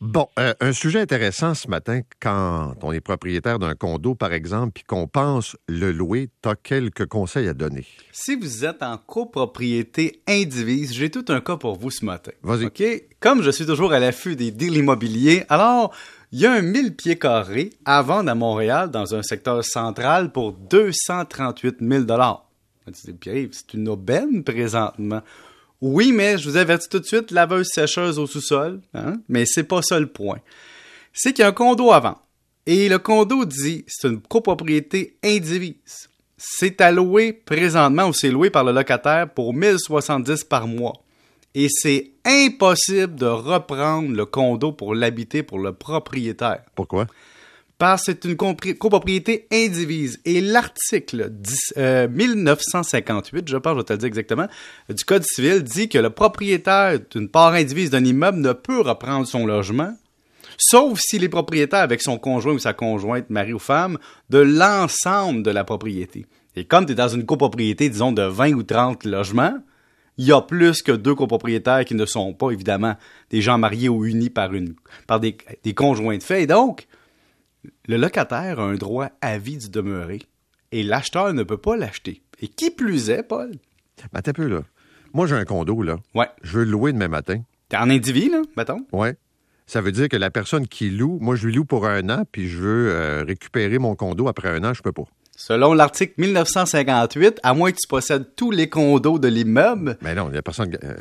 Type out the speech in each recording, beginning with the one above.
Bon, euh, un sujet intéressant ce matin, quand on est propriétaire d'un condo, par exemple, puis qu'on pense le louer, tu as quelques conseils à donner. Si vous êtes en copropriété indivise, j'ai tout un cas pour vous ce matin. Vas-y. OK? Comme je suis toujours à l'affût des deals immobiliers, alors, il y a un 1000 pieds carrés à vendre à Montréal dans un secteur central pour 238 000 C'est une aubaine présentement. Oui, mais je vous avertis tout de suite, laveuse sécheuse au sous-sol, hein? mais c'est pas ça le point. C'est qu'il y a un condo vendre. Et le condo dit, c'est une copropriété indivise. C'est alloué présentement ou c'est loué par le locataire pour 1070 par mois. Et c'est impossible de reprendre le condo pour l'habiter pour le propriétaire. Pourquoi? Parce que c'est une copropriété indivise. Et l'article 10 euh, 1958, je pense, je vais te le dire exactement, du Code civil dit que le propriétaire d'une part indivise d'un immeuble ne peut reprendre son logement, sauf s'il est propriétaire avec son conjoint ou sa conjointe, mari ou femme, de l'ensemble de la propriété. Et comme tu es dans une copropriété, disons, de 20 ou 30 logements, il y a plus que deux copropriétaires qui ne sont pas, évidemment, des gens mariés ou unis par, une, par des, des conjoints de fait. Et donc, le locataire a un droit à vie du demeuré et l'acheteur ne peut pas l'acheter. Et qui plus est, Paul? Ben, t'as peu, là. Moi, j'ai un condo, là. Ouais. Je veux le louer demain matin. T'es en indivis, là, mettons? Ouais. Ça veut dire que la personne qui loue, moi, je lui loue pour un an, puis je veux euh, récupérer mon condo après un an, je peux pas. Selon l'article 1958, à moins que tu possèdes tous les condos de l'immeuble, Mais non, il y a personne. euh,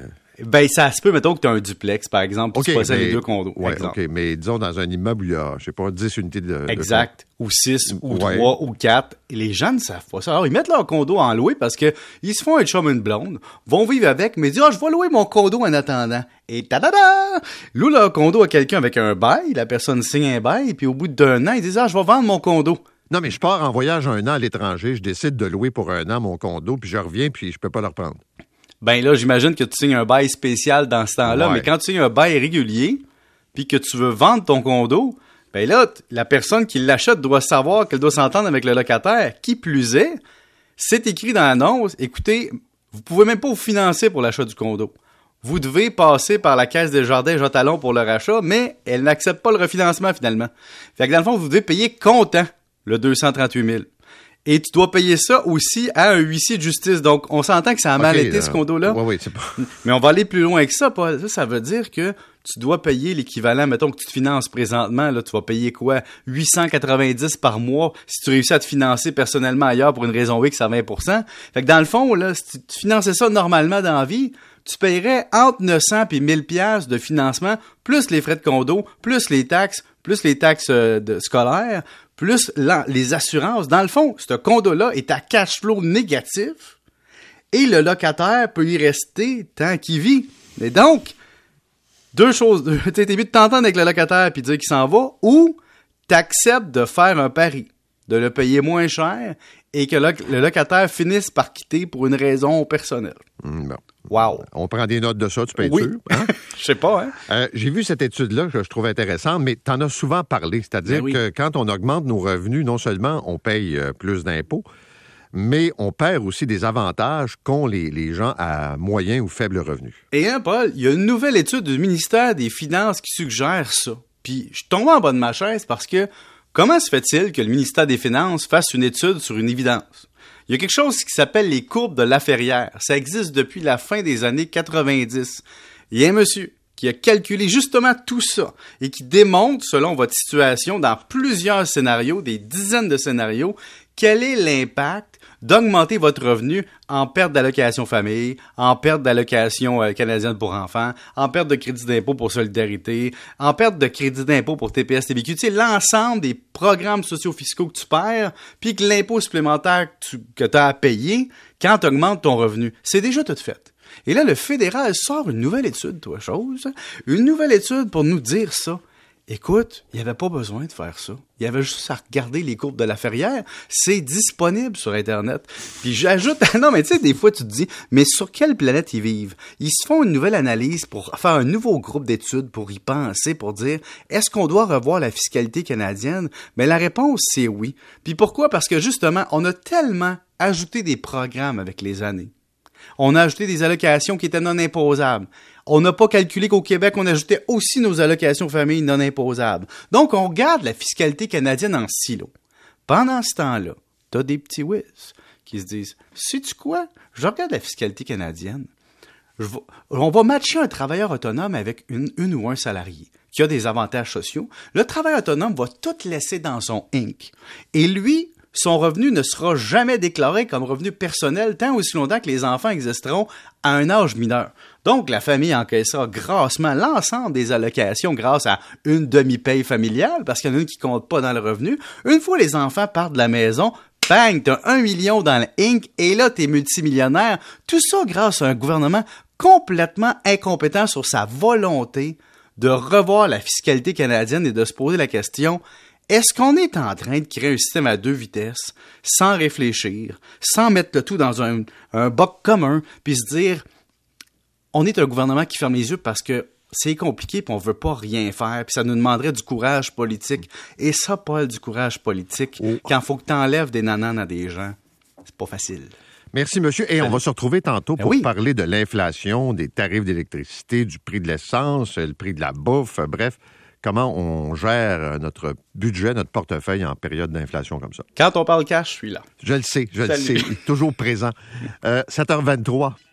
ben ça se peut, mettons que tu as un duplex, par exemple, puis OK, tu possèdes les deux condos. Ouais, exemple. OK. Mais disons, dans un immeuble où il y a, je sais pas, 10 unités de. de Exact. Ou 6, ou Ouais. 3, ou 4. Et les gens ne savent pas ça. Alors, ils mettent leur condo en louer parce que ils se font un chum une blonde, vont vivre avec, mais disent, ah, je vais louer mon condo en attendant. Et tadada! Louent leur condo à quelqu'un avec un bail, la personne signe un bail, puis au bout d'un an, ils disent, ah, je vais vendre mon condo. Non, mais je pars en voyage un an à l'étranger, je décide de louer pour un an mon condo, puis je reviens, puis je peux pas le reprendre. Ben là, j'imagine que tu signes un bail spécial dans ce temps-là, Ouais. mais quand tu signes un bail régulier, puis que tu veux vendre ton condo, ben là, la personne qui l'achète doit savoir qu'elle doit s'entendre avec le locataire. Qui plus est, c'est écrit dans l'annonce, écoutez, vous pouvez même pas vous financer pour l'achat du condo. Vous devez passer par la Caisse des Jardins Jean Talon pour leur achat, mais elle n'accepte pas le refinancement finalement. Fait que dans le fond, vous devez payer comptant le 238 000. Et tu dois payer ça aussi à un huissier de justice. Donc, on s'entend que ça a mal été, là. ce condo-là. Oui, oui, c'est pas. Mais on va aller plus loin avec ça, Paul. Ça, ça veut dire que tu dois payer l'équivalent, mettons que tu te finances présentement, là, tu vas payer quoi? 890 par mois si tu réussis à te financer personnellement ailleurs pour une raison X à 20% Fait que dans le fond, là, si tu, tu finançais ça normalement dans la vie, tu paierais entre 900 et 1000 pièces de financement, plus les frais de condo, plus les taxes, plus les taxes euh, scolaires, plus les assurances. Dans le fond, ce condo-là est à cash flow négatif et le locataire peut y rester tant qu'il vit. Et donc, deux choses. Tu t'es mieux de t'entendre avec le locataire puis dire qu'il s'en va ou t'acceptes de faire un pari, de le payer moins cher et que le, locataire finisse par quitter pour une raison personnelle. Bon. Wow. On prend des notes de ça, tu peux être Oui. sûr. hein? Je sais pas, hein? Euh, J'ai vu cette étude-là que je trouve intéressante, mais tu en as souvent parlé. C'est-à-dire Ben oui. que quand on augmente nos revenus, non seulement on paye euh, plus d'impôts, mais on perd aussi des avantages qu'ont les, les gens à moyen ou faible revenu. Et hein, Paul, il y a une nouvelle étude du ministère des Finances qui suggère ça. Puis je tombe en bas de ma chaise parce que comment se fait-il que le ministère des Finances fasse une étude sur une évidence? Il y a quelque chose qui s'appelle les courbes de Laferrière. Ça existe depuis la fin des années 90. Il y a un monsieur qui a calculé justement tout ça et qui démontre, selon votre situation, dans plusieurs scénarios, des dizaines de scénarios, quel est l'impact d'augmenter votre revenu en perte d'allocation famille, en perte d'allocation euh, canadienne pour enfants, en perte de crédit d'impôt pour solidarité, en perte de crédit d'impôt pour TPS, TVQ, tu sais, l'ensemble des programmes sociaux-fiscaux que tu perds, puis que l'impôt supplémentaire que tu as à payer quand tu augmentes ton revenu. C'est déjà tout fait. Et là, le fédéral sort une nouvelle étude, toi, chose, une nouvelle étude pour nous dire ça. Écoute, il n'y avait pas besoin de faire ça. Il y avait juste à regarder les courbes de la ferrière. C'est disponible sur Internet. Puis j'ajoute, non, mais tu sais, des fois, tu te dis, mais sur quelle planète ils vivent? Ils se font une nouvelle analyse pour faire un nouveau groupe d'études pour y penser, pour dire, est-ce qu'on doit revoir la fiscalité canadienne? Mais la réponse, c'est oui. Puis pourquoi? Parce que justement, on a tellement ajouté des programmes avec les années On a ajouté des allocations qui étaient non imposables. On n'a pas calculé qu'au Québec, on ajoutait aussi nos allocations famille non imposables. Donc, on garde la fiscalité canadienne en silo. Pendant ce temps-là, t'as des petits whiz qui se disent, sais-tu quoi? Je regarde la fiscalité canadienne. on va matcher un travailleur autonome avec une, une ou un salarié qui a des avantages sociaux. Le travailleur autonome va tout laisser dans son Inc. Et lui, son revenu ne sera jamais déclaré comme revenu personnel tant aussi longtemps que les enfants existeront à un âge mineur. Donc, la famille encaissera grassement l'ensemble des allocations grâce à une demi-paye familiale, parce qu'il y en a une qui compte pas dans le revenu. Une fois les enfants partent de la maison, bang, t'as un million dans le Inc. et là, t'es multimillionnaire. Tout ça grâce à un gouvernement complètement incompétent sur sa volonté de revoir la fiscalité canadienne et de se poser la question est-ce qu'on est en train de créer un système à deux vitesses, sans réfléchir, sans mettre le tout dans un, un boc commun, puis se dire, on est un gouvernement qui ferme les yeux parce que c'est compliqué puis on veut pas rien faire puis ça nous demanderait du courage politique et ça Paul du courage politique oh. quand faut que tu enlèves des nananes à des gens c'est pas facile. Merci, monsieur. Et on va se retrouver tantôt ben pour parler de l'inflation, des tarifs d'électricité, du prix de l'essence, le prix de la bouffe, bref comment on gère notre budget, notre portefeuille en période d'inflation comme ça. Quand on parle cash, je suis là. Je le sais, je le sais, toujours présent. 7h23.